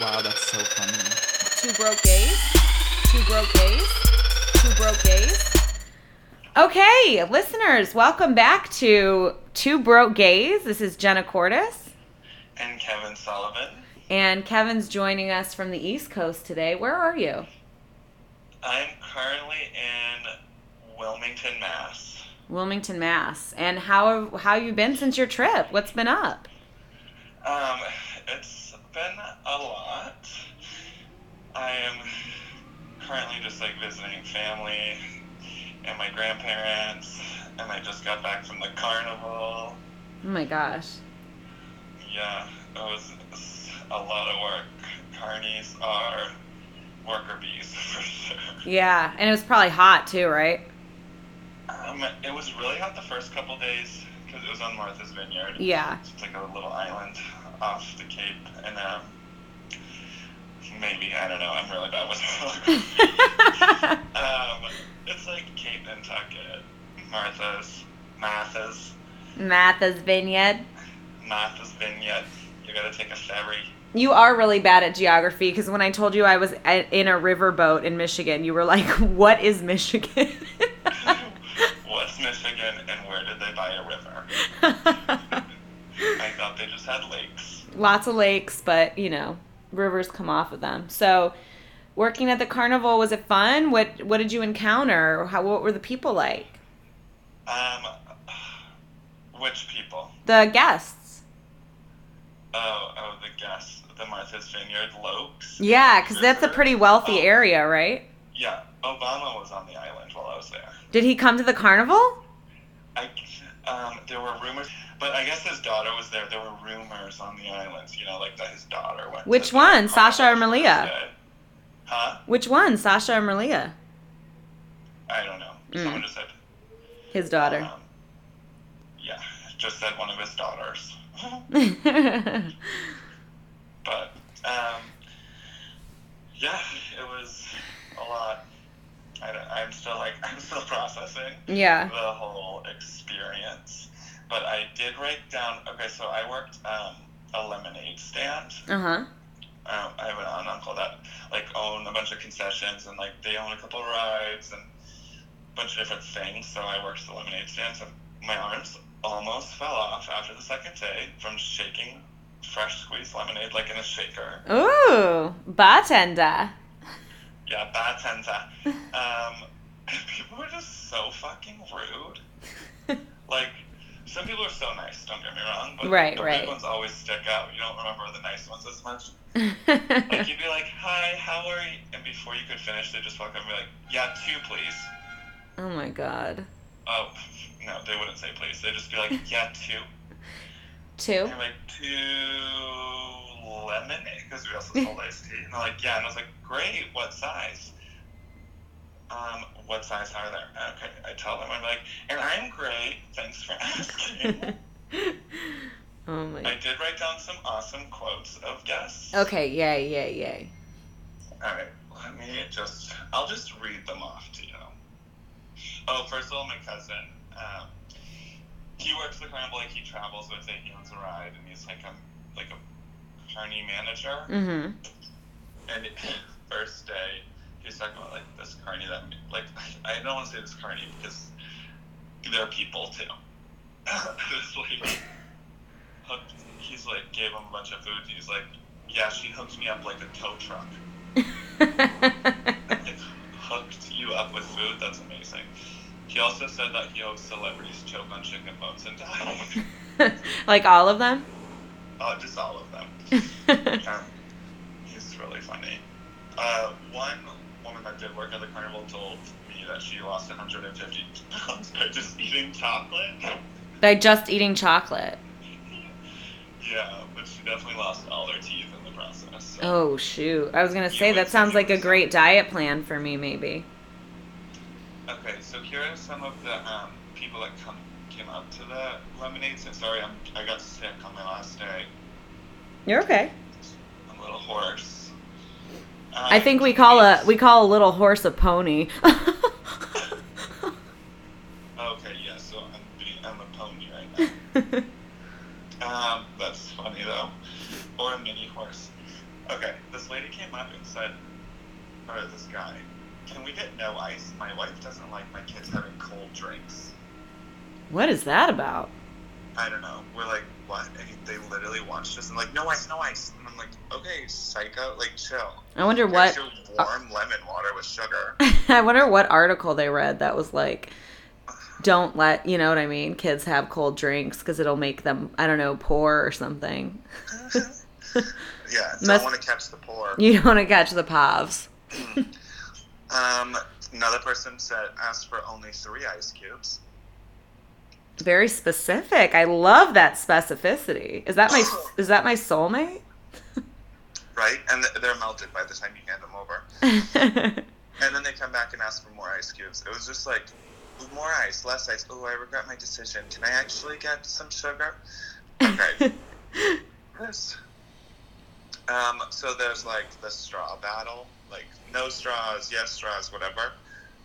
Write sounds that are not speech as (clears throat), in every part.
Wow, that's so funny. Two broke gays. Two broke gays. Two broke gays. Okay, listeners, welcome back to Two Broke Gays. This is Jenna Cordes. And Kevin Sullivan. And Kevin's joining us from the East Coast today. Where are you? I'm currently in Wilmington, Mass. Wilmington, Mass. And how how you been since your trip? What's been up? Um, it's been a lot. I am currently just like visiting family and my grandparents, and I just got back from the carnival. Oh my gosh. Yeah, it was a lot of work. Carnies are worker bees (laughs) for sure. Yeah, and it was probably hot too, right? Um, it was really hot the first couple days because it was on Martha's Vineyard. Yeah. It's like a little island off the Cape, and um, maybe I don't know. I'm really bad with (laughs) um, it's like Cape Nantucket, Martha's, Martha's, Martha's Vineyard. Martha's Vineyard. You gotta take a ferry. You are really bad at geography because when I told you I was a- in a riverboat in Michigan, you were like, (laughs) "What is Michigan?" (laughs) What's Michigan, and where did they buy a river? I thought they just had lakes. Lots of lakes, but you know, rivers come off of them. So, working at the carnival was it fun? What What did you encounter? How What were the people like? Um, which people? The guests. Oh, oh, the guests, the Martha's Vineyard Lokes. Yeah, because that's a pretty wealthy Oh. area, right? Yeah, Obama was on the island while I was there. Did he come to the carnival? I, um, there were rumors, but I guess his daughter was there. There were rumors on the islands, you know, like that his daughter went. Which one, Sasha or Malia? Huh? Which one, Sasha or Malia? I don't know. Mm. Someone just said. His daughter. Um, yeah, just said one of his daughters. (laughs) but um, yeah, it was a lot. I, I'm still like (laughs) I'm still processing. yeah. the whole experience. But I did write down. Okay, so I worked um, a lemonade stand. Uh huh. Um, I have an aunt and uncle that like own a bunch of concessions and like they own a couple of rides and a bunch of different things. So I worked the lemonade stand. So my arms almost fell off after the second day from shaking fresh squeezed lemonade like in a shaker. Ooh, bartender. Yeah, bartender. Um, (laughs) people were just so fucking rude. (laughs) Like, some people are so nice, don't get me wrong, but Right, the right. rude ones always stick out. You don't remember the nice ones as much. (laughs) Like, you'd be like, hi, how are you? And before you could finish, they just walk up and be like, yeah, two, please. oh my god. Oh, no, they wouldn't say please. They'd just be like, yeah, two. Two. And like, two lemonade? Because we also (laughs) sold iced tea. And they're like, yeah. And I was like, great, what size? Um, what size are there? Okay, I tell them, I'm like, and I'm great, thanks for asking. (laughs) oh my. I did write down some awesome quotes of guests. Okay. Yay! Yay! Yay! Alright, let me just, I'll just read them off to you. Oh, first of all, my cousin, um, he works the carnival, like he travels with it, he owns a ride, and he's like a, like a carny manager. Mm-hmm. And (laughs) first day, he was talking about like this carny that like I don't want to say this carny because there are people too. (laughs) this lady hooked. He's like gave him a bunch of food. He's like, yeah, she hooked me up like a tow truck. Like, (laughs) hooked you up with food. That's amazing. He also said that he hopes celebrities choke on chicken bones and die. (laughs) like all of them. uh, just all of them. (laughs) Um, he's really funny. Uh, one woman that did work at the carnival told me that she lost 150 pounds by just eating chocolate. By just eating chocolate. (laughs) Yeah, but she definitely lost all her teeth in the process. So. Oh shoot! I was gonna say that sounds like a great diet plan for me, maybe. Okay, so here are some of the um, people that come came out to the lemonade. stand. sorry, I'm, I got sick on my last day. You're okay. I'm a little hoarse. I Um, think we call a we call a little horse a pony. (laughs) Okay, yeah, so I'm being, I'm a pony right now. (laughs) Um, that's funny though. Or a mini horse. Okay, this lady came up and said, or this guy, can we get no ice? My wife doesn't like my kids having cold drinks. What is that about? I don't know. We're like, what? And they literally watched us and like, no ice, no ice. And I'm like, okay, psycho, like chill. I wonder what. Warm lemon water with sugar. (laughs) I wonder what article they read that was like, don't let you know what I mean. Kids have cold drinks because it'll make them I don't know poor or something. Mm-hmm. (laughs) yeah, don't want to catch the poor. You don't want to catch the povs. Mm. Um, another person said asked for only three ice cubes. Very specific. I love that specificity. Is that my (gasps) is that my soulmate? Right, and they're melted by the time you hand them over. (laughs) And then they come back and ask for more ice cubes. It was just like, more ice, less ice. Oh, I regret my decision. Can I actually get some sugar? Okay. (laughs) yes. Um, so there's like the straw battle, like no straws, yes straws, whatever.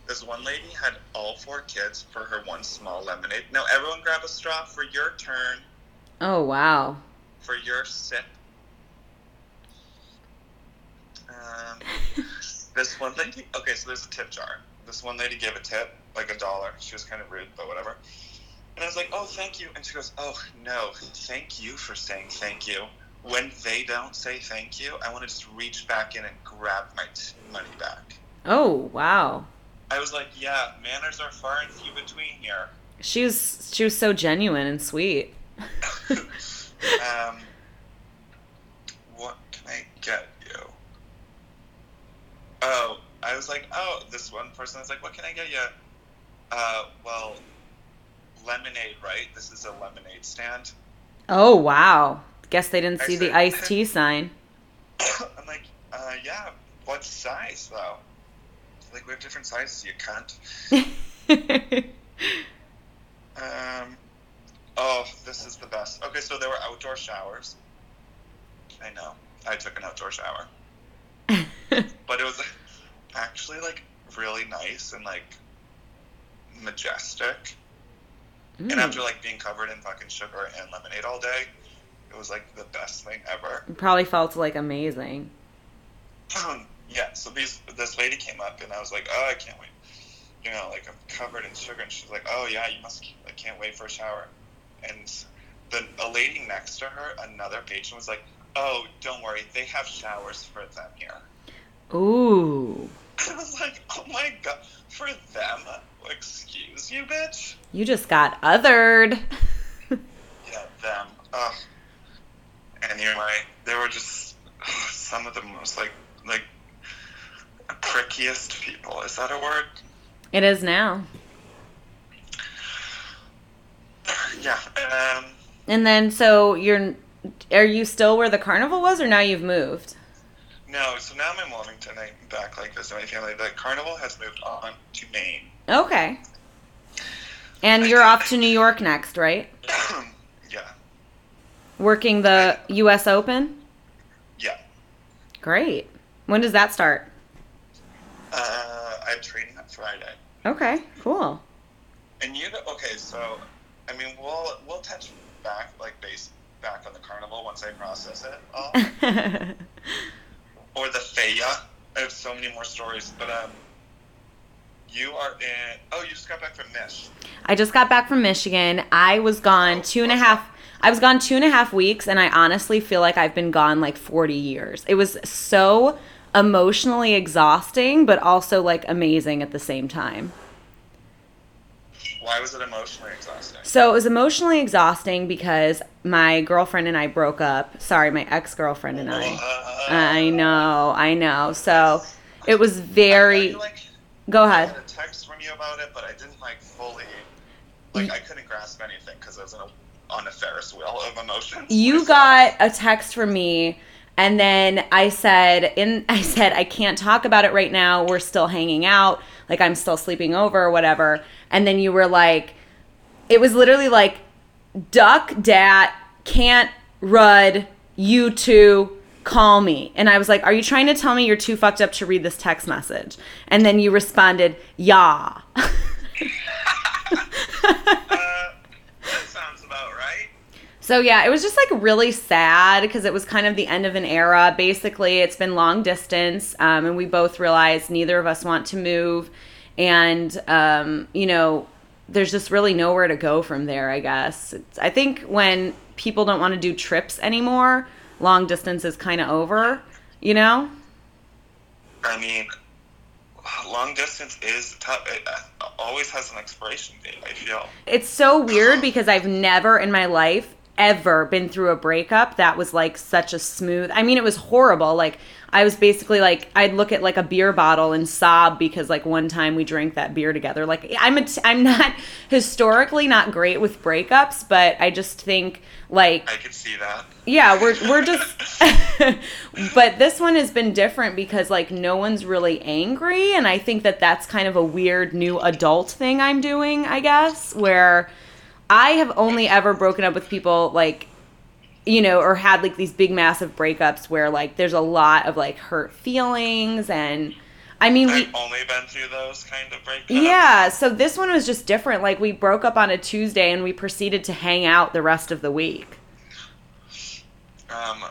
This one lady had all four kids for her one small lemonade. Now everyone grab a straw for your turn, oh wow. for your sip. Um, (laughs) this one lady, okay, so there's a tip jar. This one lady gave a tip, like a dollar. She was kind of rude, but whatever. And I was like, oh, thank you. And she goes, oh, no, thank you for saying thank you. When they don't say thank you, I want to just reach back in and grab my t- money back. Oh wow. I was like, yeah, manners are far and few between here. She was she was so genuine and sweet. (laughs) um, what can I get you? Oh, I was like, oh, this one person was like, what can I get you? Uh, well, lemonade, right? This is a lemonade stand. Oh wow. Guess they didn't I see the iced (laughs) tea sign. I'm like, uh, yeah, what size though? Like, we have different sizes, you cunt. (laughs) Um, oh, this is the best. Okay, so there were outdoor showers. I know. I took an outdoor shower. (laughs) but it was actually like really nice and like majestic. And Mm. after like being covered in fucking sugar and lemonade all day, it was like the best thing ever. Probably felt like amazing. Um, yeah, so these this lady came up and I was like, oh, I can't wait. You know, like I'm covered in sugar, and she's like, oh yeah, you must. I can't wait for a shower. And the a lady next to her, another patient, was like, oh, don't worry, they have showers for them here. Ooh. (laughs) I was like, oh my god, for them? Excuse you, bitch. You just got othered. (laughs) Yeah, them. Ugh. Anyway, they were just (sighs) some of the most like like prickiest people. Is that a word? It is now. (sighs) Yeah. Um. And then so you're are you still where the carnival was or now you've moved? No, so now I'm in Wilmington. I'm back like visiting my family. The carnival has moved on to Maine. Okay. And you're off to New York next, right? Working the US Open? Yeah. Great. When does that start? Uh, I'm training on Friday. Okay, cool. And you know, okay, so I mean, we'll we'll touch back like base back on the carnival once I process it all, (laughs) or the Faya. I have so many more stories, but um, you are in. Oh, you just got back from Mish. I just got back from Michigan. I was gone two and a half. I was gone two and a half weeks, and I honestly feel like I've been gone like 40 years. It was so emotionally exhausting, but also like amazing at the same time. Why was it emotionally exhausting? So it was emotionally exhausting because my girlfriend and I broke up. Sorry, my ex girlfriend and I. Uh, I know, I know. So it was very. like, Go I ahead. had a text from you about it, but I didn't like fully. Like I couldn't grasp anything because I was in a, on a Ferris wheel of emotions. You got a text from me and then I said in (laughs) I said I can't talk about it right now. We're still hanging out. Like I'm still sleeping over or whatever. And then you were like it was literally like duck dat can't rud you two call me. And I was like, "Are you trying to tell me you're too fucked up to read this text message?" And then you responded, "Yeah." (laughs) Uh, that sounds about right. So yeah, it was just like really sad because it was kind of the end of an era. Basically, it's been long distance, um, and we both realized neither of us want to move, and um, you know, there's just really nowhere to go from there. I guess it's, I think when people don't want to do trips anymore, long distance is kind of over. You know? I mean, long distance is tough. It uh, always has an expiration date. I feel It's so weird (sighs) because I've never in my life ever been through a breakup that was like such a smooth. I mean, it was horrible. Like I was basically like I'd look at like a beer bottle and sob because like one time we drank that beer together. Like I'm a t- I'm not (laughs) historically not great with breakups, but I just think like I could see that. yeah, we're we're just (laughs) but this one has been different because like no one's really angry and I think that that's kind of a weird new adult thing I'm doing, I guess, where I have only ever broken up with people like you know, or had like these big massive breakups where like there's a lot of like hurt feelings and I mean we I've only been through those kind of breakups. yeah, so this one was just different. Like we broke up on a Tuesday and we proceeded to hang out the rest of the week. Um,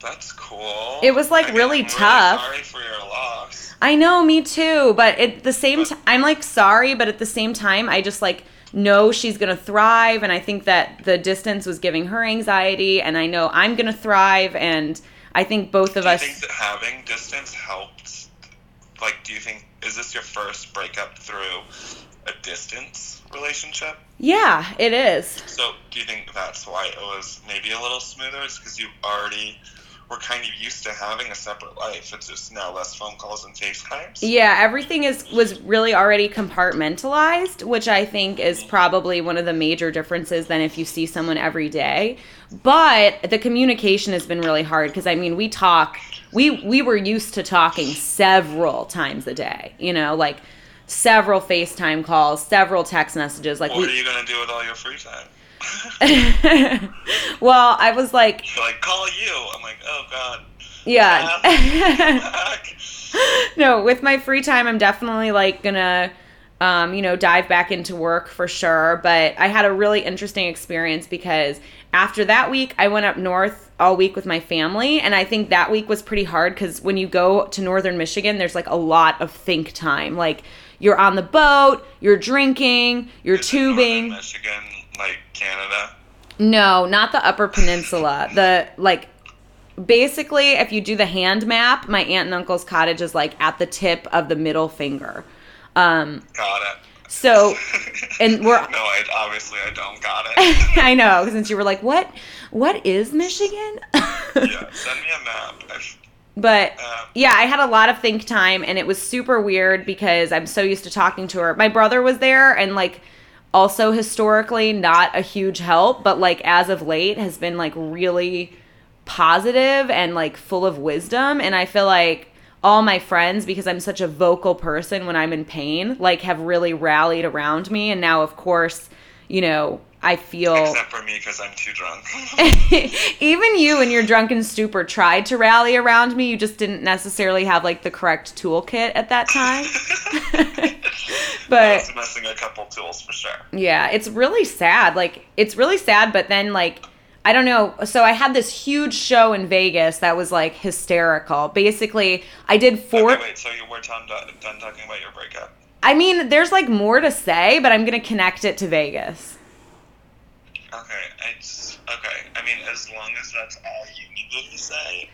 that's cool. It was, like, I mean, really tough. sorry for your loss. I know, me too. But at the same time, I'm like sorry, but at the same time, I just like know she's gonna thrive, and I think that the distance was giving her anxiety, and I know I'm gonna thrive, and I think both of Do you us. think that having distance helped? Like, do you think is this your first breakup through a distance relationship? Yeah, it is. So, do you think that's why it was maybe a little smoother? Is because you already were kind of used to having a separate life. It's just now less phone calls and FaceTimes. Yeah, everything is was really already compartmentalized, which I think is probably one of the major differences than if you see someone every day. But the communication has been really hard because I mean, we talk we we were used to talking several times a day, you know, like several FaceTime calls, several text messages like What are you gonna do with all your free time? (laughs) Well, I was like, You're like, call you. I'm like, oh god. yeah. (laughs) No, with my free time, I'm definitely like gonna, um, you know, dive back into work for sure. But I had a really interesting experience because after that week, I went up north all week with my family, and I think that week was pretty hard because when you go to northern Michigan, there's like a lot of think time. Like you're on the boat, you're drinking, you're Is it northern tubing. Michigan, like Canada. No, not the Upper Peninsula. (laughs) The like basically if you do the hand map, my aunt and uncle's cottage is like at the tip of the middle finger. Um Got it. so (laughs) and we're no, I obviously I don't got it. (laughs) I know, since you were like, "What what is Michigan?" yeah, send me a map. I, but uh, yeah, I had a lot of think time and it was super weird because I'm so used to talking to her. My brother was there and like also historically not a huge help, but like as of late has been like really positive and like full of wisdom. And I feel like all my friends because I'm such a vocal person when I'm in pain like have really rallied around me. And now of course, you know, I feel except for me because I'm too drunk. (laughs) even you in your drunken stupor tried to rally around me. You just didn't necessarily have like the correct toolkit at that time. (laughs) I but was missing a couple tools for sure. yeah, it's really sad. Like it's really sad, but then like I don't know. So I had this huge show in Vegas that was like hysterical. Basically, I did four Okay, wait. So you were done, done talking about your breakup? I mean, there's like more to say, but I'm going to connect it to Vegas. Okay, it's okay. I mean, as long as that's all you needed to say,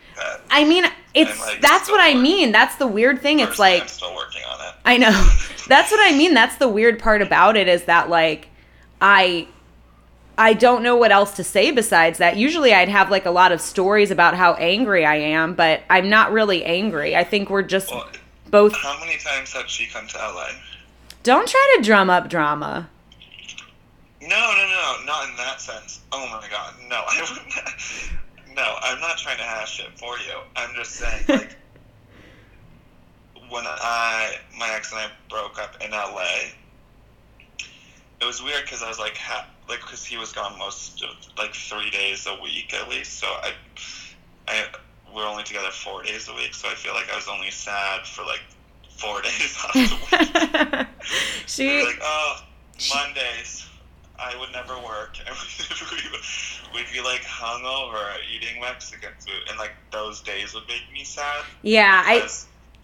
I mean, it's like, that's what I mean. That's the weird thing. It's like I'm still working on it. I know. (laughs) That's what I mean. That's the weird part about it is that like I I don't know what else to say besides that. Usually I'd have like a lot of stories about how angry I am, but I'm not really angry. I think we're just Well, both how many times had she come to LA? Don't try to drum up drama. No, no, no, not in that sense. Oh my god, no, (laughs) I wouldn't. No, I'm not trying to hash it for you. I'm just saying, (laughs) like, when I, my ex and I broke up in LA, it was weird because I was like, ha- like, because he was gone most of like three days a week at least. So I, I, we're only together four days a week. So I feel like I was only sad for like four (laughs) days out of the week. she like, oh, Mondays. I would never work, (laughs) and we, we'd be like hungover, eating Mexican food, and like those days would make me sad. Yeah, I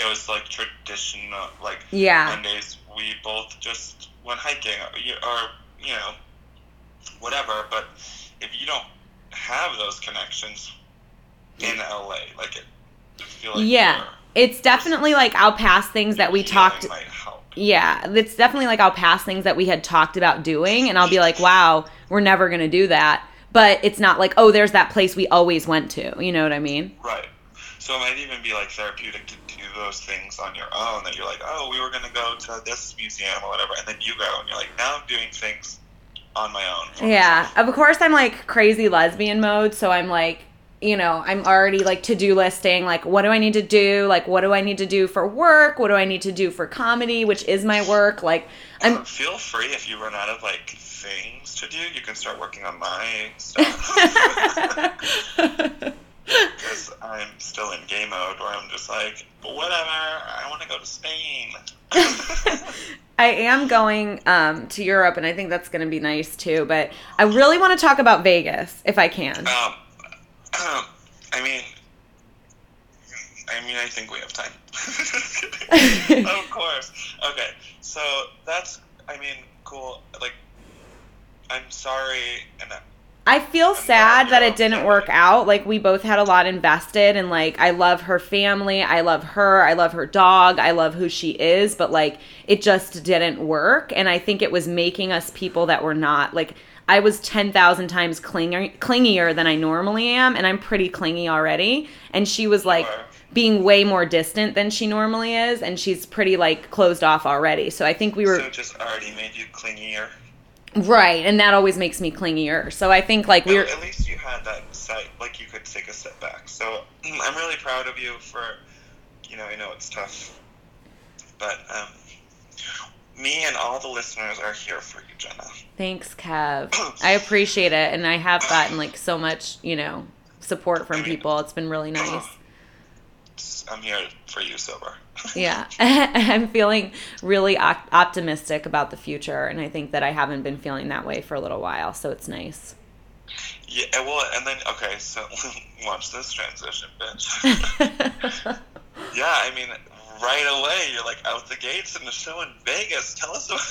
it was like traditional, like yeah. Mondays we both just went hiking, or, you- or you know, whatever. But if you don't have those connections in LA, like it, like Yeah. It's definitely like I'll pass things that we talked. Yeah, it's definitely like I'll pass things that we had talked about doing, and I'll be like, wow, we're never going to do that. But it's not like, oh, there's that place we always went to. You know what I mean? Right. So it might even be like therapeutic to do those things on your own. That you're like, oh, we were gonna go to this museum or whatever, and then you go and you're like, now I'm doing things on my own. Yeah. myself. Of course, I'm like crazy lesbian mode. So I'm like, you know, I'm already like to do listing, like, what do I need to do? Like, what do I need to do for work? What do I need to do for comedy, which is my work? Like, I'm Um, feel free if you run out of like things to do, you can start working on my stuff. (laughs) (laughs) Because I'm still in game mode where I'm just like, whatever, I want to go to Spain. (laughs) I am going um, to Europe, and I think that's going to be nice too. But I really want to talk about Vegas, if I can. Um, (clears throat) I mean, I mean, I think we have time. (laughs) of course. Okay, so that's, I mean, cool. Like, I'm sorry, and I- I feel sad that it didn't work out. Like we both had a lot invested, and like I love her family, I love her, I love her dog, I love who she is, but like it just didn't work. And I think it was making us people that were not like. I was 10,000 times clingy, clingier than I normally am, and I'm pretty clingy already. And she was like being way more distant than she normally is, and she's pretty like closed off already. So I think we were so it just already made you clingier. right, and that always makes me clingier. So I think like we were at least you had that site, like you could take a step back. So (clears throat) I'm really proud of you for, you know, I know it's tough, but um, me and all the listeners are here for you, Jenna. Thanks, Kev. (clears throat) I appreciate it, and I have gotten like so much, you know, support from people. It's been really (clears throat) nice. I'm here for you, sober. (laughs) Yeah, (laughs) I'm feeling really op- optimistic about the future, and I think that I haven't been feeling that way for a little while, so it's nice. Yeah, well, and then okay, so (laughs) watch this transition, bitch. yeah, I mean, right away you're like out the gates in the show in Vegas. Tell us about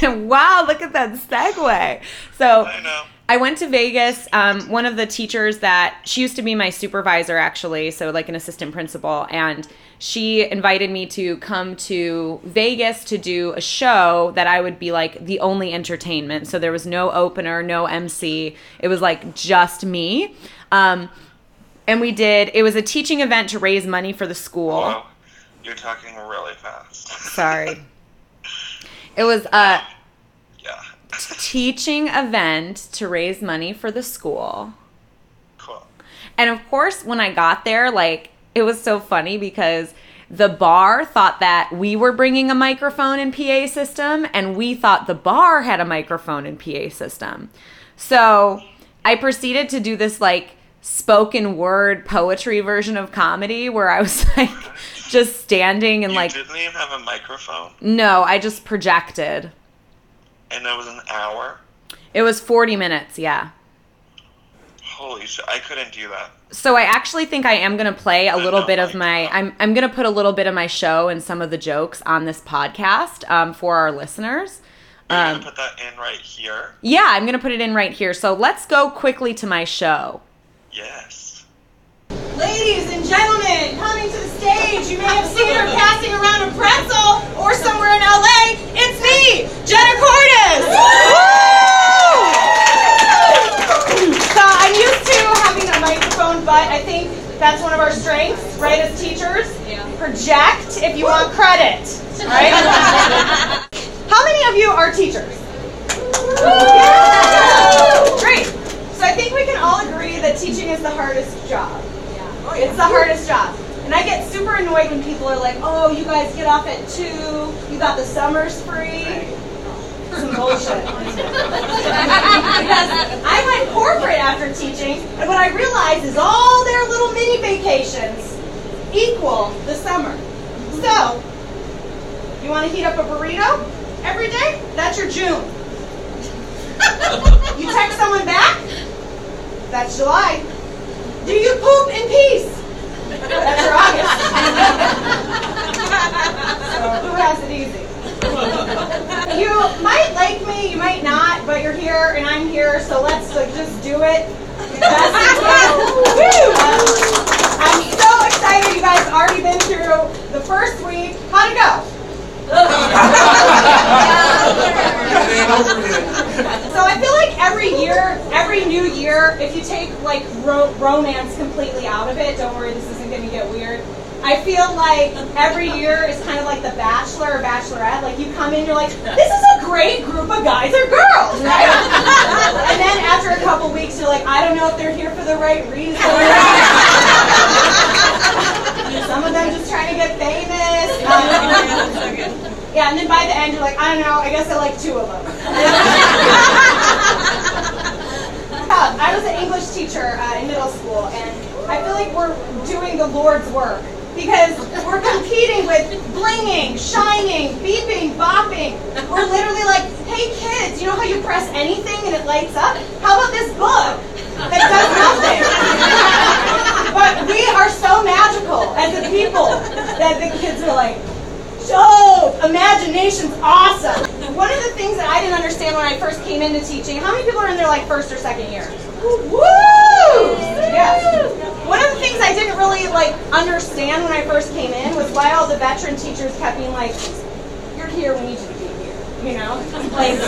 that. (laughs) wow, look at that segue. So I know. I went to Vegas. Um, one of the teachers that she used to be my supervisor, actually, so like an assistant principal, and she invited me to come to Vegas to do a show that I would be like the only entertainment. So there was no opener, no MC. It was like just me. Um, and we did, it was a teaching event to raise money for the school. Whoa, you're talking really fast. Sorry. (laughs) It was a yeah. teaching event to raise money for the school. Cool. And of course, when I got there, like, it was so funny because the bar thought that we were bringing a microphone and PA system, and we thought the bar had a microphone and PA system. So I proceeded to do this, like, spoken word poetry version of comedy where I was (laughs) like just standing and You like, didn't even have a microphone, no, I just projected. and that was an hour. It was 40 minutes, yeah. Holy shit! I couldn't do that. So I actually think I am gonna play a little bit of my. I'm I'm gonna put a little bit of my show and some of the jokes on this podcast um, for our listeners. You're Um, gonna put that in right here. yeah, I'm gonna put it in right here. So let's go quickly to my show. Yes. Ladies and gentlemen, coming to the stage, you may have seen her passing around a pretzel or somewhere in LA. It's me, Jenna Cordes. So I'm used to having a microphone, but I think that's one of our strengths, right, as teachers. Project if you want credit, right? (laughs) How many of you are teachers? Yeah. Great. So I think we can all agree that teaching is the hardest job. It's the hardest job. And I get super annoyed when people are like, oh, you guys get off at 2, you got the summers free. Some bullshit. (laughs) because I went corporate after teaching, and what I realized is all their little mini vacations equal the summer. So, you want to heat up a burrito every day? That's your June. (laughs) You text someone back? That's July. Do you poop in peace? That's your August. So who has it easy? You might like me, you might not, but you're here and I'm here, so let's like just do it. Can. I'm so excited. You guys already been through the first week. How'd it go? So I feel like every year, every new year, if you take like ro- romance completely out of it, don't worry, this isn't going to get weird. I feel like every year is kind of like the Bachelor or Bachelorette. Like you come in, you're like, this is a great group of guys or girls, right? (laughs) and then after a couple weeks, you're like, I don't know if they're here for the right reason. (laughs) Some of them just trying to get famous. (laughs) Um, yeah, and then by the end, you're like, I don't know, I guess I like two of them. I was an English teacher uh, in middle school, and I feel like we're doing the Lord's work because we're competing with blinging, shining, beeping, bopping. We're literally like, hey kids, you know how you press anything and it lights up? How about this book that does nothing? but we are so magical as a people that the kids are like, so imagination's awesome. One of the things that I didn't understand when I first came into teaching, how many people are in their like first or second year? Woo! Yes. One of the things I didn't really like understand when I first came in was why all the veteran teachers kept being like, "You're here, we need you to be here." You know, like (laughs)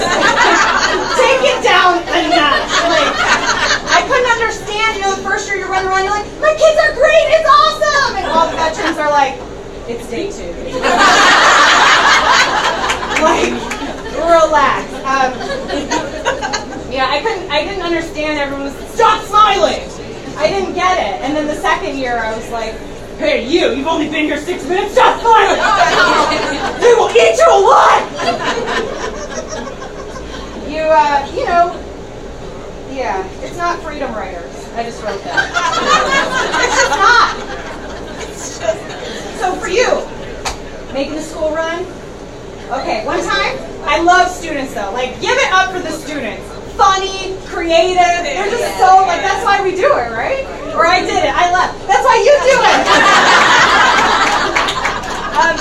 take it down a notch. Like I couldn't understand. You know, the first year you're running around, you're like, "My kids are great, it's awesome," and all the veterans are like, "It's day two. (laughs) like, relax. Um, (laughs) yeah, I couldn't. I didn't understand. Everyone was stop smiling. I didn't get it. And then the second year, I was like, Hey, you! You've only been here six minutes. Stop smiling. they will eat you alive. you, uh, you know, yeah. It's not freedom writers. I just wrote that. it's just not. So for you, making the school run. Okay, one time, I love students though. Like, give it up for the students. Funny, creative. They're just so like. That's why we do it, right? Or I did it. I left. That's why you do it. (laughs) um,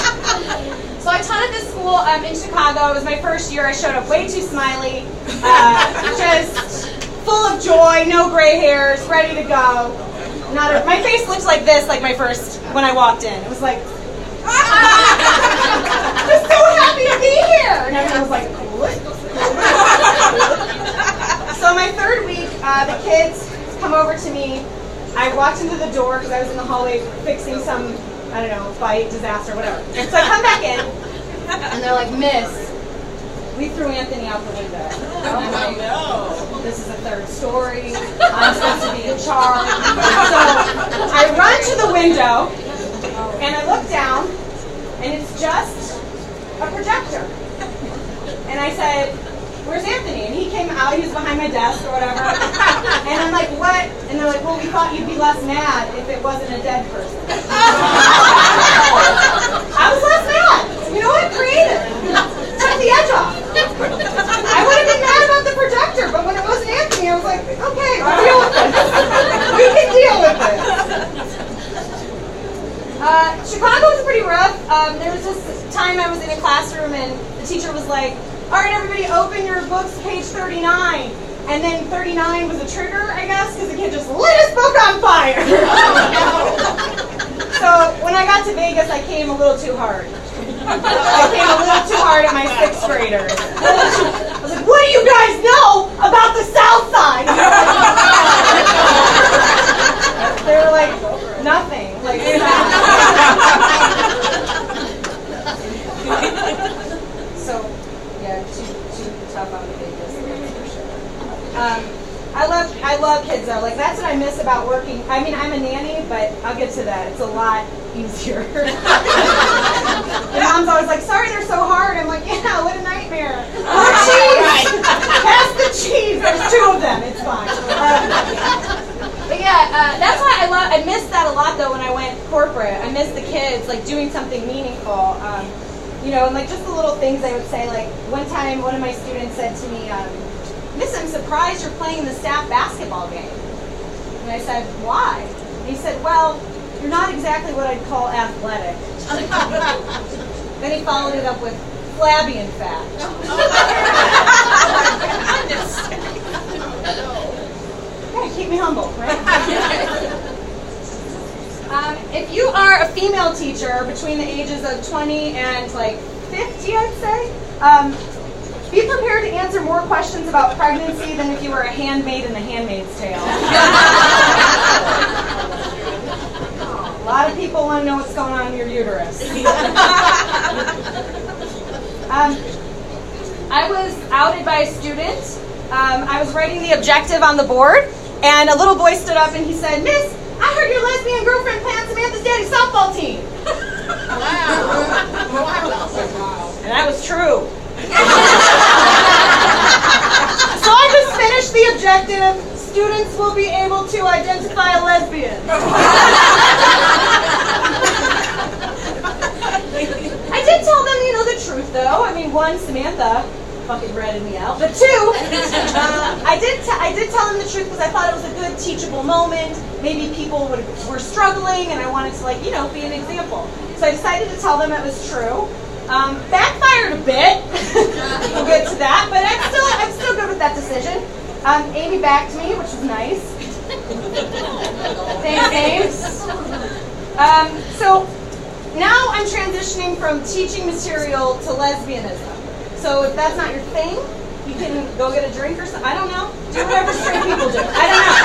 so I taught at this school um, in Chicago. It was my first year. I showed up way too smiley, uh, (laughs) just full of joy, no gray hairs, ready to go. Not a, my face looked like this, like my first when I walked in. It was like. (laughs) just so happy to be here. And everyone was like, what? So my third week, uh, the kids come over to me. I walked into the door because I was in the hallway fixing some, I don't know, fight, disaster, whatever. So I come back in, and they're like, Miss, we threw Anthony out the window. I'm like, this is a third story. I'm supposed to be in charge. So I run to the window, and I look down, and it's just a projector. And I said, where's Anthony? And he came out, he was behind my desk or whatever. (laughs) And I'm like, what? And they're like, well, we thought you'd be less mad if it wasn't a dead person. (laughs) I was less mad. You know what? Creative. Took the edge off. I would have been mad about the projector, but when it wasn't Anthony, I was like, okay, we'll deal with this. We can deal with this. Uh, Chicago was pretty rough. Um, there was this time I was in a classroom and the teacher was like, all right, everybody open your books, page 39. And then 39 was a trigger, I guess, because the kid just lit his book on fire. (laughs) so when I got to Vegas, I came a little too hard. I came a little too hard at my sixth graders. I was like, what do you guys know about the South Side? (laughs) they were like, nothing. Like, (laughs) so, yeah, too, too tough on the Vegas, that's for sure. Um, I love, I love kids though. Like that's what I miss about working. I mean, I'm a nanny, but I'll get to that. It's a lot easier. (laughs) the mom's always like, "Sorry, they're so hard." I'm like, "Yeah, what a nightmare." More cheese. Pass the cheese. There's two of them. It's fine. Um, but yeah, uh, that's why I love. I missed that a lot though when I went corporate. I missed the kids like doing something meaningful. Um, you know, and like just the little things they would say. Like one time, one of my students said to me, um, Miss, I'm surprised you're playing in the staff basketball game. And I said, why? And he said, well, you're not exactly what I'd call athletic. (laughs) then he followed it up with flabby, in fact. Yeah, keep me humble, right? (laughs) um, if you are a female teacher between the ages of 20 and like 50, I'd say, um, be prepared to answer more questions about pregnancy than if you were a handmaid in The Handmaid's Tale. (laughs) a lot of people want to know what's going on in your uterus. (laughs) um, I was outed by a student. Um, I was writing the objective on the board, and a little boy stood up and he said, Miss, I heard your lesbian girlfriend planned Samantha's daddy's softball team. Wow. (laughs) And that was true. So I just finished the objective. Students will be able to identify a lesbian. I did tell them, you know, the truth though. I mean, one, Samantha fucking ratted me out, but two, uh, I did t- I did tell them the truth because I thought it was a good teachable moment. Maybe people would, were struggling, and I wanted to like you know be an example. So I decided to tell them it was true. Um, backfired a bit. (laughs) we'll get to that, but I'm still I'm still good with that decision. Um, Amy backed me, which was nice. Thanks, Ames. Um, so now I'm transitioning from teaching material to lesbianism. So if that's not your thing, you can go get a drink or something. I don't know. Do whatever straight people do. I don't know.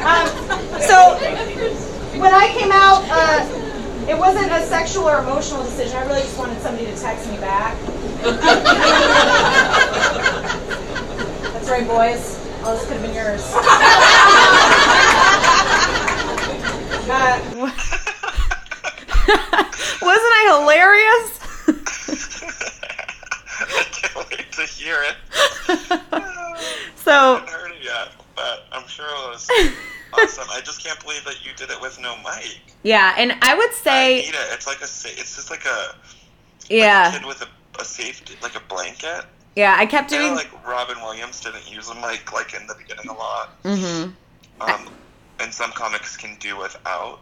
(laughs) um, so when I came out, uh, it wasn't a sexual or emotional decision. I really just wanted somebody to text me back. That's right, boys. All this could have been yours. Uh, (laughs) Wasn't I hilarious? (laughs) I can't wait to hear it. (laughs) so I haven't heard it yet, but I'm sure it was awesome. I just can't believe that you did it with no mic. yeah, and I would say I need it. It's like a it's just like a yeah, kid with a, a safety like a blanket. yeah. I kept I doing. like Robin Williams didn't use a mic like in the beginning a lot. Mm-hmm. Um, and some comics can do without.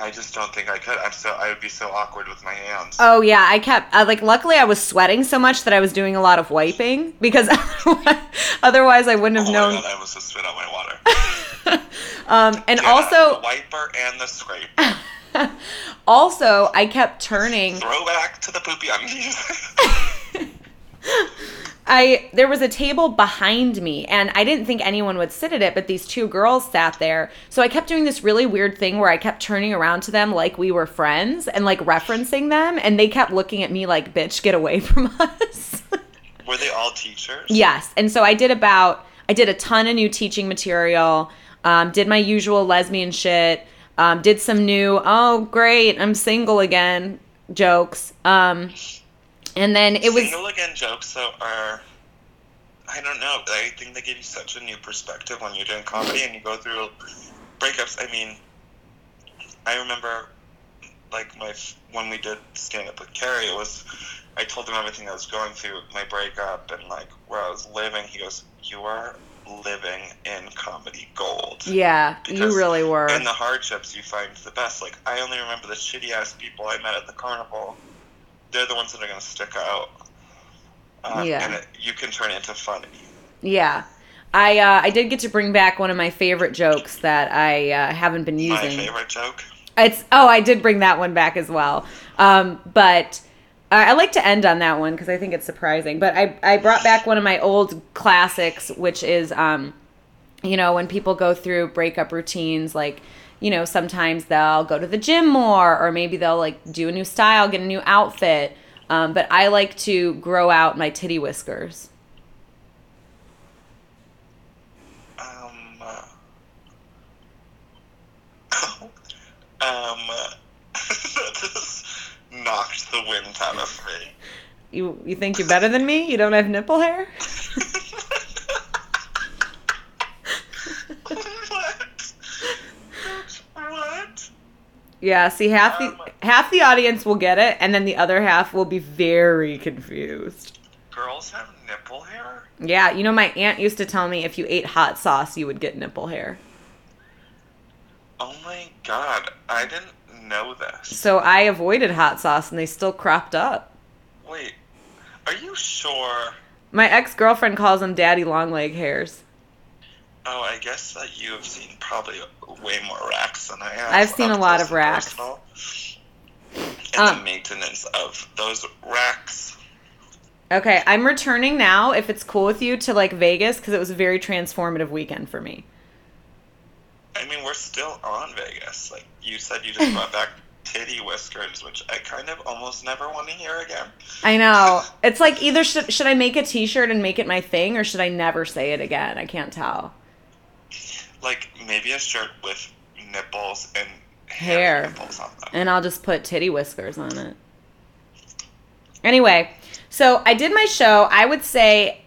I just don't think I could. I'm so I would be so awkward with my hands. Oh yeah, I kept uh, like. Luckily, I was sweating so much that I was doing a lot of wiping because (laughs) otherwise I wouldn't oh have my known. god, I almost spit out my water. (laughs) um, and Yeah, also, the wiper and the scrape. (laughs) also, I kept turning. Throwback to the poopy undies. I there was a table behind me and I didn't think anyone would sit at it, but these two girls sat there. So I kept doing this really weird thing where I kept turning around to them like we were friends and like referencing them and they kept looking at me like bitch get away (laughs) from us. Were they all teachers? yes. And so I did about I did a ton of new teaching material, um, did my usual lesbian shit, um, did some new, oh great, I'm single again jokes. Um and then it was Single again jokes though are I don't know. I think they give you such a new perspective when you're doing comedy and you go through breakups. I mean, I remember like my when we did stand up with Carrie, it was I told him everything I was going through, my breakup and like where I was living. He goes, "You are living in comedy gold." yeah, you really were. In the hardships, you find the best. Like I only remember the shitty ass people I met at the carnival. They're the ones that are gonna stick out. Um, Yeah. And it, you can turn it into funny. Yeah. I uh, I did get to bring back one of my favorite jokes that I uh, haven't been using. My favorite joke. It's oh, I did bring that one back as well. Um, but I, I like to end on that one because I think it's surprising. But I I brought back one of my old classics, which is um, you know, when people go through breakup routines, like you know, sometimes they'll go to the gym more, or maybe they'll like do a new style, get a new outfit. Um, but I like to grow out my titty whiskers. Um. Uh, (laughs) um. (laughs) That just knocked the wind out of me. You you think you're better than me? You don't have nipple hair? (laughs) what? What? Yeah, see half the Um, half the audience will get it and then the other half will be very confused. Girls girls have nipple hair? Yeah, you know, my aunt used to tell me if you ate hot sauce, you would get nipple hair. Oh my god, I didn't know this. So I avoided hot sauce and they still cropped up. Wait, are you sure? My ex girlfriend calls them daddy long leg hairs. Oh, I guess that you have seen probably way more racks than I have. I've seen a lot of racks. personal. And Um. the maintenance of those racks. Okay, I'm returning now, if it's cool with you, to like Vegas because it was a very transformative weekend for me. I mean, we're still on Vegas. Like you said, you just (laughs) brought back titty whiskers, which I kind of almost never want to hear again. I know. (laughs) It's like either should should I make a T-shirt and make it my thing, or should I never say it again? I can't tell. Like maybe a shirt with nipples and Hair. hairy nipples on them. and I'll just put titty whiskers on it. Anyway, so I did my show. I would say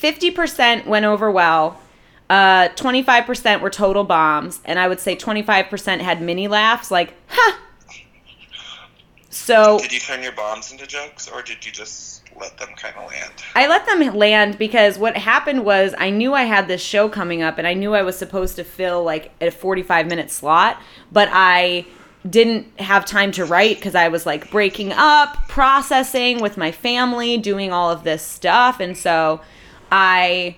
50% went over well. Uh, 25% were total bombs, and I would say 25% had mini laughs, like, ha! So Did you turn your bombs into jokes, or did you just let them kind of land? I let them land because what happened was I knew I had this show coming up and I knew I was supposed to fill like a 45 minute slot, but I didn't have time to write because I was like breaking up, processing with my family, doing all of this stuff. And so I,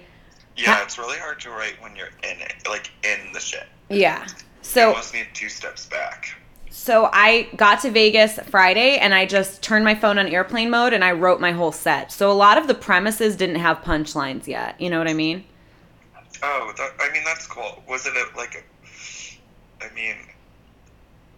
Yeah, it's really hard to write when you're in it, like in the shit. yeah. you So almost need two steps back. So I got to Vegas Friday and I just turned my phone on airplane mode and I wrote my whole set. So a lot of the premises didn't have punchlines yet. You know what I mean? Oh, that, I mean that's cool. Was it a, like a? I mean,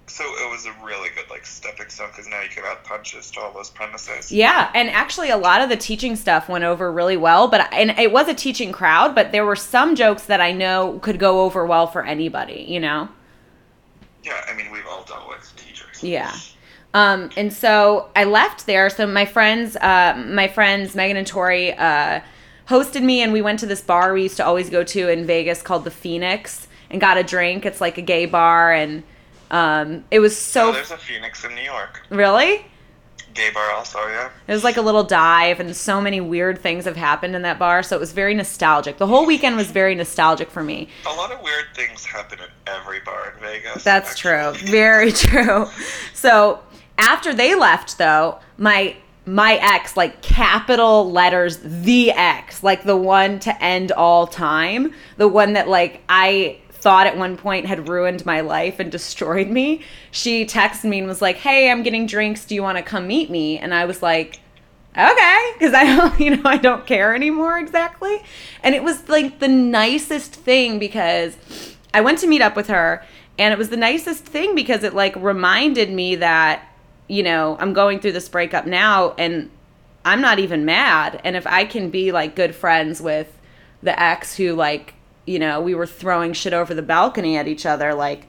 so it was a really good like stepping stone because now you can add punches to all those premises. Yeah, and actually a lot of the teaching stuff went over really well, but and it was a teaching crowd, but there were some jokes that I know could go over well for anybody, you know? Yeah, I mean we've all dealt with teachers. Yeah. Um, and so I left there. So my friends, uh, my friends Megan and Tori, uh, hosted me, and we went to this bar we used to always go to in Vegas called the Phoenix, and got a drink. It's like a gay bar, and um, it was So so there's a Phoenix in New York. really. Gay bar also, yeah. It was like a little dive, and so many weird things have happened in that bar. So it was very nostalgic. The whole weekend was very nostalgic for me. A lot of weird things happen in every bar in Vegas. That's true. Very (laughs) true. So after they left, though, my my ex, like capital letters, the ex, like the one to end all time, the one that like I thought at one point had ruined my life and destroyed me. She texted me and was like, "Hey, I'm getting drinks. Do you want to come meet me?" And I was like, okay because i don't (laughs) you know i don't care anymore exactly and it was like the nicest thing because i went to meet up with her and it was the nicest thing because it like reminded me that you know i'm going through this breakup now and i'm not even mad and if i can be like good friends with the ex who like you know we were throwing shit over the balcony at each other like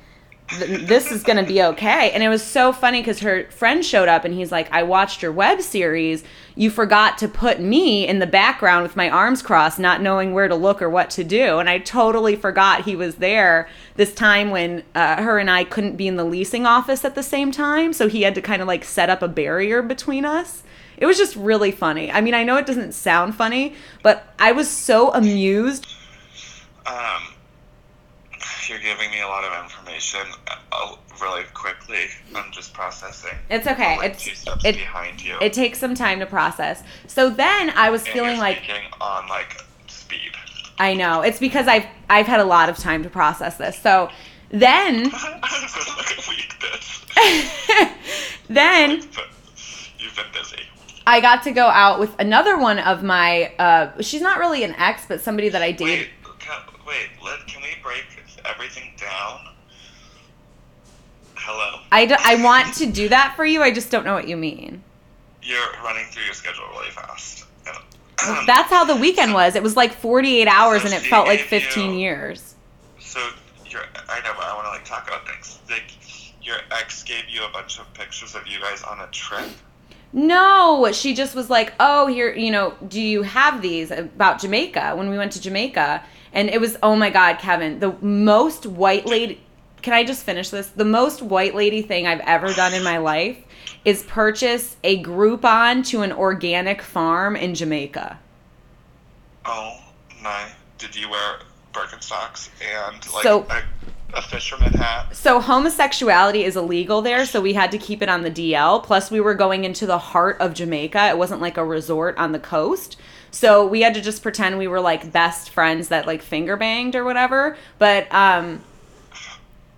this is to be okay. And it was so funny because her friend showed up and he's like, I watched your web series. You forgot to put me in the background with my arms crossed, not knowing where to look or what to do. And I totally forgot he was there this time when uh, her and I couldn't be in the leasing office at the same time. So he had to kind of like set up a barrier between us. It was just really funny. I mean, I know it doesn't sound funny, but I was so amused. Um, you're giving me a lot of information uh, really quickly. I'm just processing. It's okay. Like, It's two steps it, behind you. it takes some time to process. So then I was and feeling like on like speed. I know. It's because I've I've had a lot of time to process this. So then like a weak bitch. then you've been busy. I got to go out with another one of my uh she's not really an ex but somebody that I dated. Wait, wait. Let, can we break everything down? Hello. I, d- I want to do that for you. I just don't know what you mean. You're running through your schedule really fast. That's how the weekend was. It was like 48 hours So and it felt like 15 you- years. So your I know, but I want to like talk about things. Like your ex gave you a bunch of pictures of you guys on a trip. No, she just was like, "Oh, here, you know, do you have these about Jamaica when we went to Jamaica?" And it was, "Oh my god, Kevin, the most white lady Can I just finish this? The most white lady thing I've ever done in my life is purchase a Groupon to an organic farm in Jamaica. Oh my! Did you wear Birkenstocks and like So- a, a fisherman hat? So homosexuality is illegal there, so we had to keep it on the DL. Plus, we were going into the heart of Jamaica. It wasn't like a resort on the coast. So we had to just pretend we were like best friends that like finger banged or whatever. But um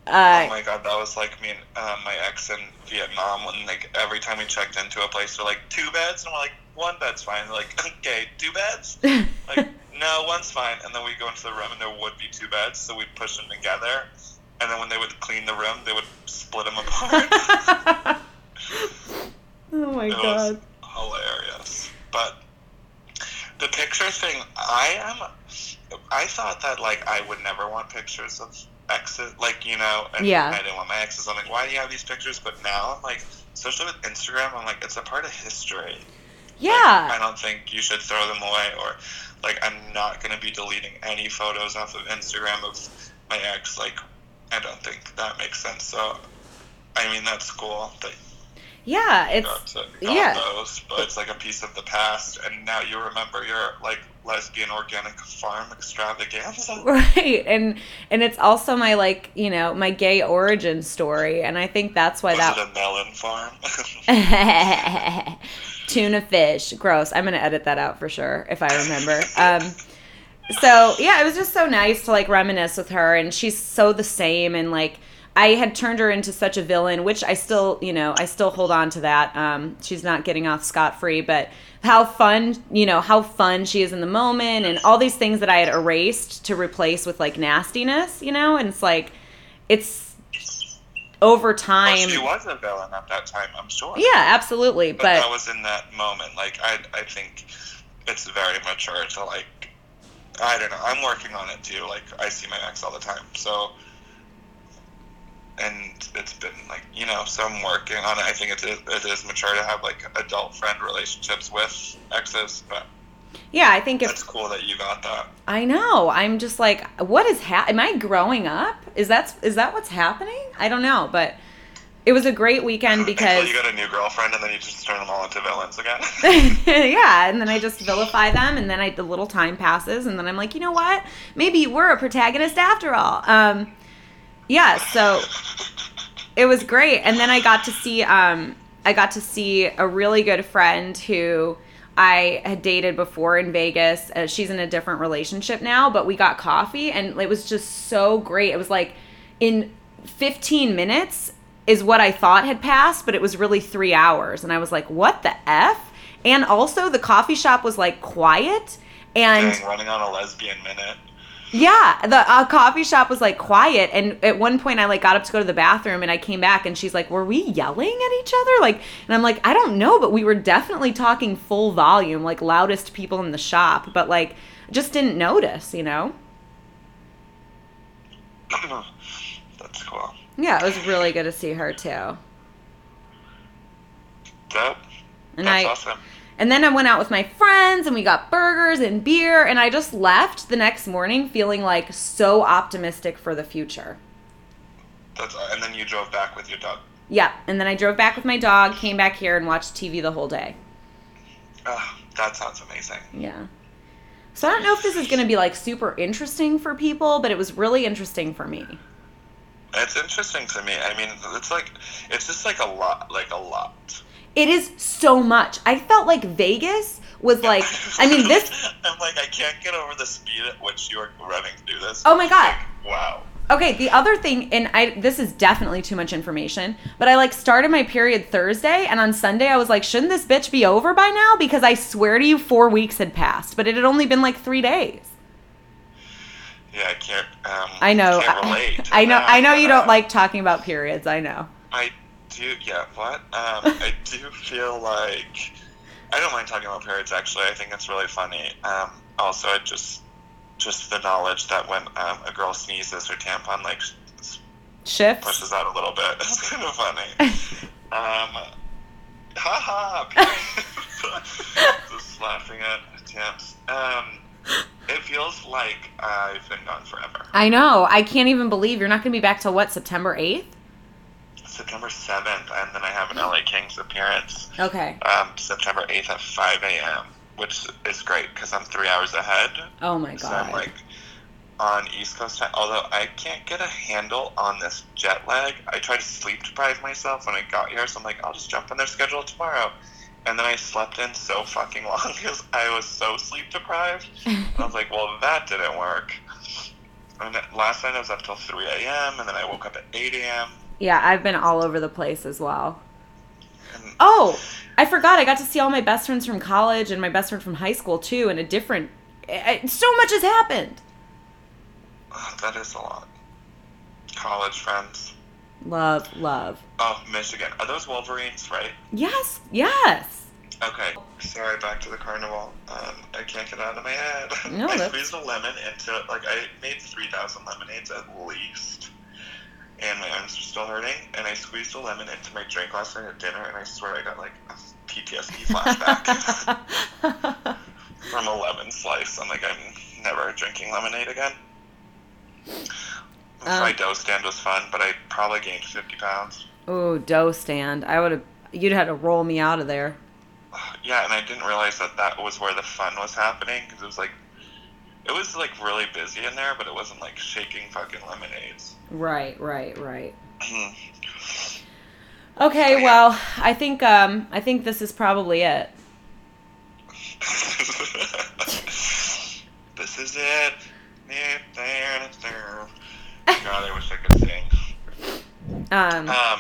oh uh my god, that was like me and uh, my ex in Vietnam when like every time we checked into a place, they're like two beds, and we're like one bed's fine. They're like (laughs) okay, two beds. (laughs) Like no, one's fine. And then we go into the room, and there would be two beds, so we'd push them together. And then when they would clean the room, they would split them apart. (laughs) Oh my It was hilarious. But the picture thing, I am. I thought that like I would never want pictures of exes, like you know, and Yeah. I didn't want my exes. I'm like, why do you have these pictures? But now I'm like, especially with Instagram, I'm like, it's a part of history. Like, I don't think you should throw them away, or like I'm not gonna be deleting any photos off of Instagram of my ex. Like, I don't think that makes sense. So, I mean, that's cool that Yeah, it's yeah. those, but it's like a piece of the past, and now you remember your like lesbian organic farm extravaganza. (laughs) right. And and it's also my like, you know, my gay origin story and I think that's why Was that it a melon farm? (laughs) tuna fish gross i'm gonna edit that out for sure if i remember um so yeah it was just so nice to like reminisce with her and she's so the same and like i had turned her into such a villain which i still you know i still hold on to that um she's not getting off scot-free but how fun you know how fun she is in the moment and all these things that i had erased to replace with like nastiness you know and it's like it's over well, time she was a villain at that time, I'm sure. yeah absolutely but, but that was in that moment. Like I, I think it's very mature to like. I don't know. I'm working on it too. Like I see my ex all the time, so. And it's been like you know, so I'm working on it. I think it is, it is mature to have like adult friend relationships with exes, but yeah i think it's cool that you got that. I know. I'm just like, what is ha- am I growing up? Is that is that what's happening? I don't know, but it was a great weekend Until because you got a new girlfriend, and then you just turn them all into villains again. (laughs) (laughs) yeah, and then I just vilify them, and then I the little time passes, and then I'm like, you know what? Maybe you were a protagonist after all. Um, yeah, so it was great, and then I got to see um, I got to see a really good friend who I had dated before in Vegas. Uh, she's in a different relationship now, but we got coffee, and it was just so great. It was like in 15 minutes is what I thought had passed, but it was really three hours. And I was like, what the F? And also, the coffee shop was like quiet. And Dang, running on a lesbian minute. Yeah, the uh, coffee shop was like quiet. And at one point, I like got up to go to the bathroom and I came back and she's like, were we yelling at each other? Like, and I'm like, I don't know, but we were definitely talking full volume, like loudest people in the shop, but like, just didn't notice, you know? That's cool. Yeah, it was really good to see her too. Dope. And That's I, awesome. And then I went out with my friends and we got burgers and beer and I just left the next morning feeling like so optimistic for the future. That's and then you drove back with your dog. Yeah, and then I drove back with my dog, came back here and watched TV the whole day. Oh, that sounds amazing. Yeah. So I don't know if this is going to be like super interesting for people, but it was really interesting for me. It's interesting to me. I mean, it's like it's just like a lot, like a lot. It is so much. I felt like Vegas was like I mean this (laughs) I'm like, I can't get over the speed at which you're running through this. Oh my God. Like, wow. Okay, the other thing, and I this is definitely too much information, but I like started my period Thursday, and on Sunday I was like, shouldn't this bitch be over by now? Because I swear to you, four weeks had passed, but it had only been like three days. Yeah, I can't. Um, I know. To (laughs) I know. that, I know you (laughs) don't like talking about periods. I know. I do. Yeah. What? Um, (laughs) I do feel like I don't mind talking about periods. Actually, I think it's really funny. Um, also, I just just the knowledge that when um, a girl sneezes, her tampon like Shifts. pushes out a little bit. It's kind of funny. (laughs) um, haha. (laughs) Just laughing at attempts. Um, it feels like I've been gone forever. I know. I can't even believe you're not going to be back till what September eighth. September 7th, and then I have an LA Kings appearance Okay. um, September 8th at 5 a.m. which is great because I'm three hours ahead. Oh my God. So. I'm like on East Coast time. Although I can't get a handle on this jet lag. I tried to sleep deprive myself when I got here, so I'm like, I'll just jump on their schedule tomorrow. And then I slept in so fucking long (laughs) because I was so sleep deprived. (laughs) I was like, well, that didn't work. And last night I was up till 3 a.m. and then I woke up at 8 a.m. yeah, I've been all over the place as well. And Oh, I forgot. I got to see all my best friends from college and my best friend from high school too, in a different. I- I- So much has happened. oh, that is a lot. College friends. Love, love. Oh, Michigan. Are those Wolverines, right? Yes, yes. Okay, sorry, back to the carnival. Um, I can't get out of my head. No, (laughs) I that's- squeezed a lemon into, it. like, I made 3,000 lemonades at least. And my arms were still hurting. And I squeezed a lemon into my drink last night at dinner, and I swear I got, like, a PTSD (laughs) flashback from a lemon slice. I'm like, I'm never drinking lemonade again. Um, fried dough stand was fun, but I probably gained 50 pounds. Ooh, dough stand. I would have. You'd had to roll me out of there. Yeah, and I didn't realize that that was where the fun was happening because it was like, it was like really busy in there, but it wasn't like shaking fucking lemonades. Right, right, right. (clears throat) Okay, well, I think um, I think this is probably it. (laughs) this is it. God, I wish I could sing. Um, Um,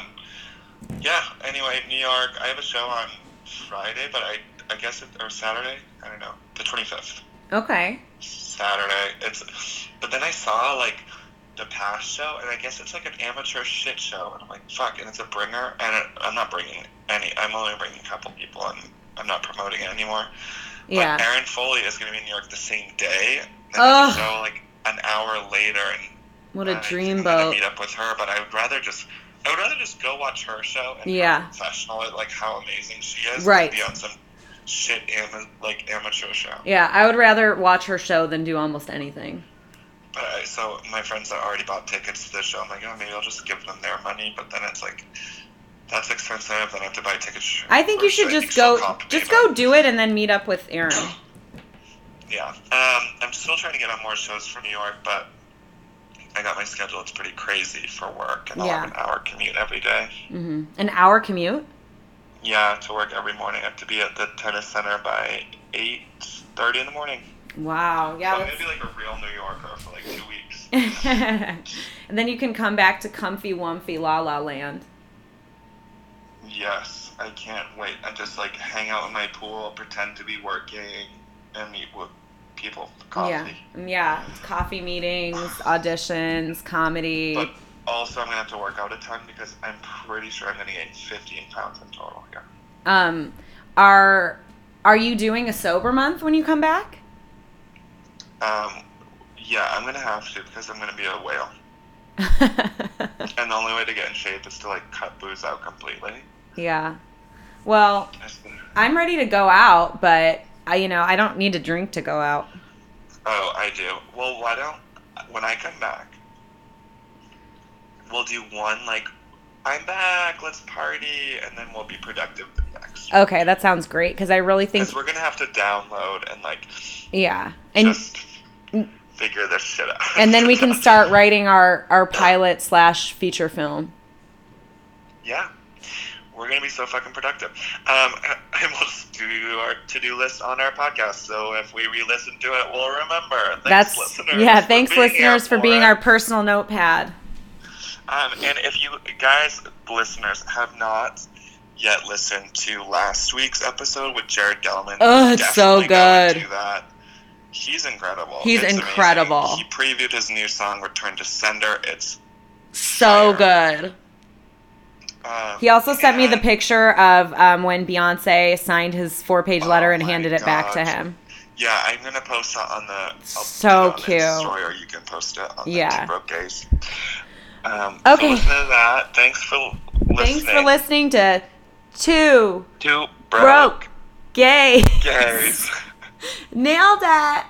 yeah. Anyway, New York. I have a show on Friday, but I I guess it or Saturday. I don't know. The twenty fifth. okay. Saturday. It's but then I saw like the past show, and I guess it's like an amateur shit show, and I'm like, fuck, and it's a bringer, and it, I'm not bringing any. I'm only bringing a couple people, and I'm not promoting it anymore. Yeah. But Erin Foley is going to be in New York the same day, and Ugh. the like an hour later, and What a think dream boat. meet up with her, but I would rather just. I would rather just go watch her show and Yeah. professional it, like how amazing she is, Right. be on some shit ama- like amateur show. Yeah, I would rather watch her show than do almost anything. But I, so my friends that already bought tickets to the show, I'm like, oh, maybe I'll just give them their money. But then it's like, that's expensive. Then I have to buy tickets. I think you should I just go, just go do it and then meet up with Erin. (clears throat) Yeah. Um, I'm still trying to get on more shows for New York, but I got my schedule. It's pretty crazy for work, and I'll have an hour commute every day. hmm An hour commute. Yeah, to work every morning. I have to be at the tennis center by eight thirty in the morning. Wow. so Yeah. I'm gonna be like a real New Yorker for like two weeks. (laughs) and then you can come back to comfy, wumpy, la la land. Yes, I can't wait. I just like hang out in my pool, pretend to be working, and meet with people for coffee. Yeah. Yeah. Coffee meetings, auditions, comedy. But also, I'm gonna have to work out a ton because I'm pretty sure I'm gonna gain 15 pounds in total here. Um, are are you doing a sober month when you come back? Um, yeah, I'm gonna have to because I'm gonna be a whale, (laughs) and the only way to get in shape is to like cut booze out completely. yeah. Well, I'm ready to go out, but I, you know, I don't need to drink to go out. Oh, I do. Well, why don't when I come back, we'll do one like I'm back, let's party, and then we'll be productive the next. Okay, that sounds great because I really think, Because we're gonna have to download and like yeah, and just figure this shit out. and then we can (laughs) start writing our our pilot slash feature film. yeah, we're gonna be so fucking productive. Um, (laughs) and we'll just do our to-do list on our podcast. So if we re-listen to it, we'll remember. Thanks, That's listeners. yeah. for Thanks, being here listeners, for being our personal notepad. Um, and if you guys, listeners, have not yet listened to last week's episode with Jared Gelman, Oh, it's so good. Do that. He's incredible. He's It's amazing. incredible. He previewed his new song "Return to Sender." It's So Fire. good. um, He also sent me the picture of um, when Beyonce signed his four page letter Oh and handed it back to him. Yeah, I'm gonna post that on the I'll So on cute. Story, or you can post it on Yeah. the Two Broke Gays. Um, Okay. So listen to that. Thanks for listening. Thanks for listening to Two Two Broke Gay. Gays. (laughs) (laughs) Nailed it.